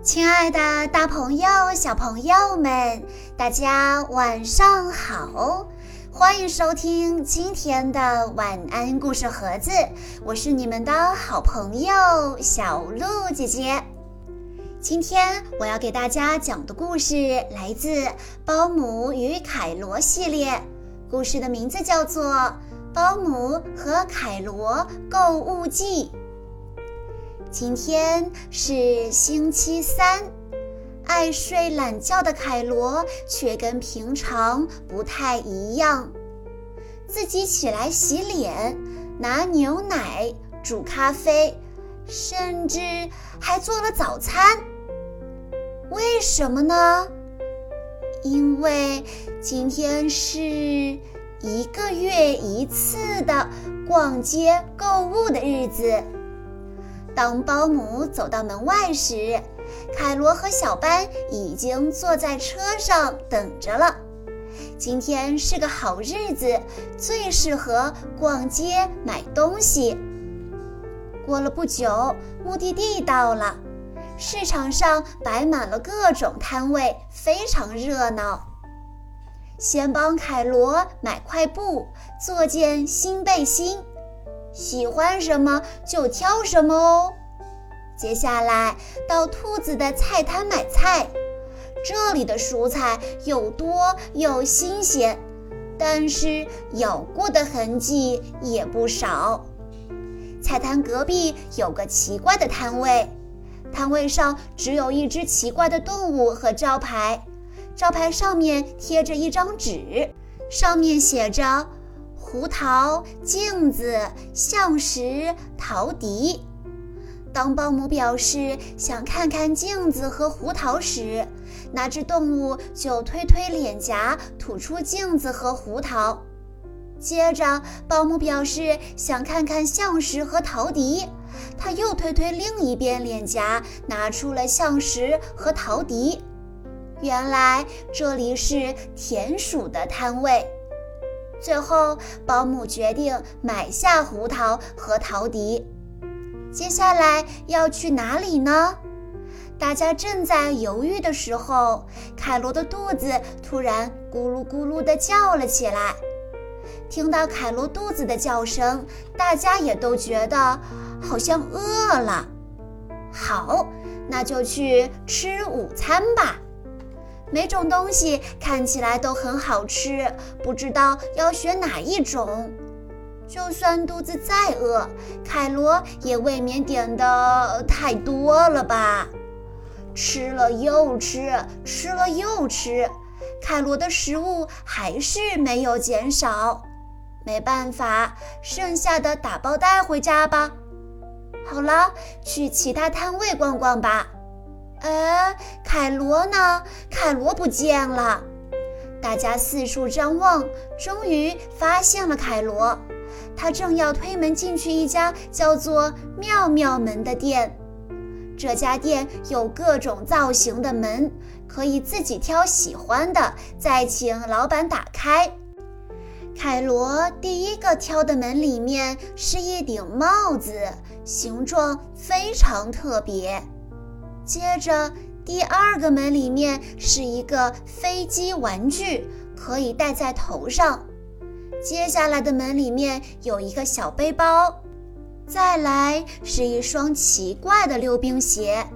亲爱的，大朋友、小朋友们，大家晚上好！欢迎收听今天的晚安故事盒子，我是你们的好朋友小鹿姐姐。今天我要给大家讲的故事来自《包姆与凯罗》系列，故事的名字叫做《包姆和凯罗购物记》。今天是星期三，爱睡懒觉的凯罗却跟平常不太一样。自己起来洗脸、拿牛奶、煮咖啡，甚至还做了早餐。为什么呢？因为今天是一个月一次的逛街购物的日子。当保姆走到门外时，凯罗和小班已经坐在车上等着了。今天是个好日子，最适合逛街买东西。过了不久，目的地到了，市场上摆满了各种摊位，非常热闹。先帮凯罗买块布，做件新背心。喜欢什么就挑什么哦。接下来到兔子的菜摊买菜，这里的蔬菜又多又新鲜，但是咬过的痕迹也不少。菜摊隔壁有个奇怪的摊位，摊位上只有一只奇怪的动物和招牌，招牌上面贴着一张纸，上面写着。胡桃、镜子、象石、陶笛。当保姆表示想看看镜子和胡桃时，那只动物就推推脸颊，吐出镜子和胡桃。接着，保姆表示想看看象石和陶笛，他又推推另一边脸颊，拿出了象石和陶笛。原来这里是田鼠的摊位。最后，保姆决定买下胡桃和陶笛。接下来要去哪里呢？大家正在犹豫的时候，凯罗的肚子突然咕噜咕噜地叫了起来。听到凯罗肚子的叫声，大家也都觉得好像饿了。好，那就去吃午餐吧。每种东西看起来都很好吃，不知道要选哪一种。就算肚子再饿，凯罗也未免点的太多了吧？吃了又吃，吃了又吃，凯罗的食物还是没有减少。没办法，剩下的打包带回家吧。好了，去其他摊位逛逛吧。哎，凯罗呢？凯罗不见了！大家四处张望，终于发现了凯罗。他正要推门进去一家叫做“妙妙门”的店。这家店有各种造型的门，可以自己挑喜欢的，再请老板打开。凯罗第一个挑的门里面是一顶帽子，形状非常特别。接着，第二个门里面是一个飞机玩具，可以戴在头上。接下来的门里面有一个小背包，再来是一双奇怪的溜冰鞋，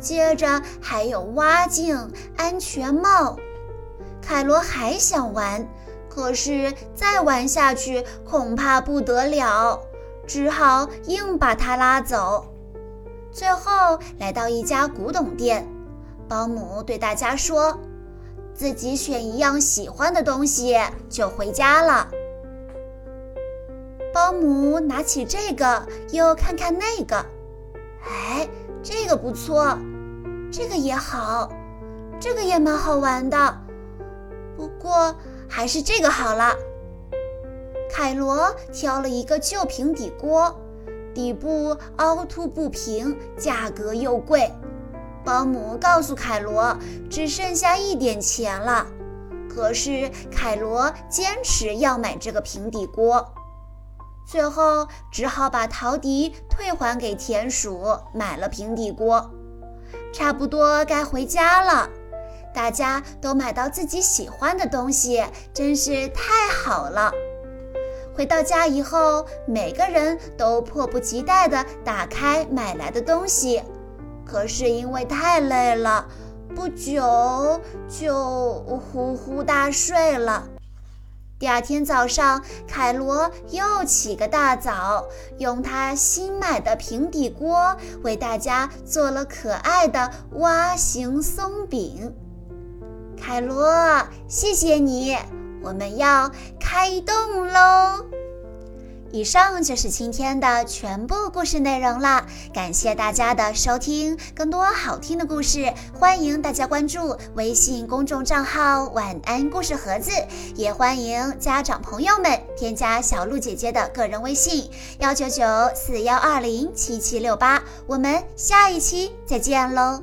接着还有蛙镜、安全帽。凯罗还想玩，可是再玩下去恐怕不得了，只好硬把他拉走。最后来到一家古董店，保姆对大家说：“自己选一样喜欢的东西就回家了。”保姆拿起这个，又看看那个，哎，这个不错，这个也好，这个也蛮好玩的，不过还是这个好了。凯罗挑了一个旧平底锅。底部凹凸不平，价格又贵。保姆告诉凯罗，只剩下一点钱了。可是凯罗坚持要买这个平底锅，最后只好把陶笛退还给田鼠，买了平底锅。差不多该回家了。大家都买到自己喜欢的东西，真是太好了。回到家以后，每个人都迫不及待地打开买来的东西，可是因为太累了，不久就呼呼大睡了。第二天早上，凯罗又起个大早，用他新买的平底锅为大家做了可爱的蛙形松饼。凯罗，谢谢你，我们要开动喽！以上就是今天的全部故事内容了，感谢大家的收听。更多好听的故事，欢迎大家关注微信公众账号“晚安故事盒子”，也欢迎家长朋友们添加小鹿姐姐的个人微信：幺九九四幺二零七七六八。我们下一期再见喽！